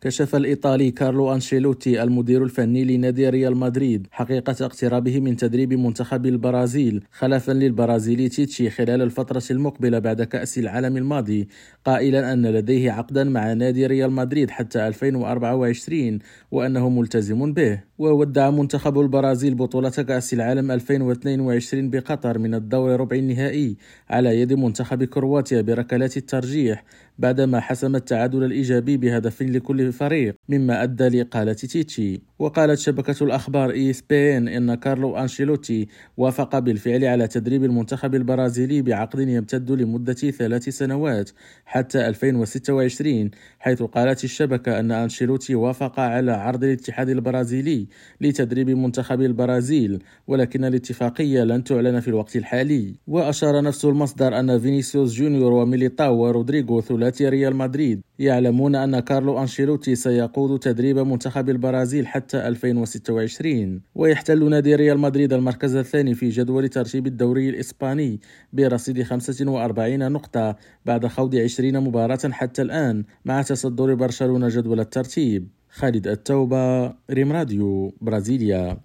كشف الإيطالي كارلو أنشيلوتي المدير الفني لنادي ريال مدريد حقيقة اقترابه من تدريب منتخب البرازيل خلفا للبرازيلي تيتشي خلال الفترة المقبلة بعد كأس العالم الماضي قائلا أن لديه عقدا مع نادي ريال مدريد حتى 2024 وأنه ملتزم به. وودع منتخب البرازيل بطولة كأس العالم 2022 بقطر من الدور ربع النهائي على يد منتخب كرواتيا بركلات الترجيح بعدما حسم التعادل الإيجابي بهدف لكل فريق مما أدى لإقالة تيتشي. وقالت شبكة الأخبار ESPN إن كارلو أنشيلوتي وافق بالفعل على تدريب المنتخب البرازيلي بعقد يمتد لمدة ثلاث سنوات حتى 2026 حيث قالت الشبكة أن أنشيلوتي وافق على عرض الاتحاد البرازيلي لتدريب منتخب البرازيل ولكن الاتفاقية لن تعلن في الوقت الحالي. وأشار نفس المصدر أن فينيسيوس جونيور وميليتاو ورودريغو ثلاثي ريال مدريد يعلمون أن كارلو أنشيلوتي سيقود تدريب منتخب البرازيل حتى 2026 ويحتل نادي ريال مدريد المركز الثاني في جدول ترتيب الدوري الإسباني برصيد 45 نقطة بعد خوض 20 مباراة حتى الآن مع تصدر برشلونة جدول الترتيب. خالد التوبة ريم راديو برازيليا.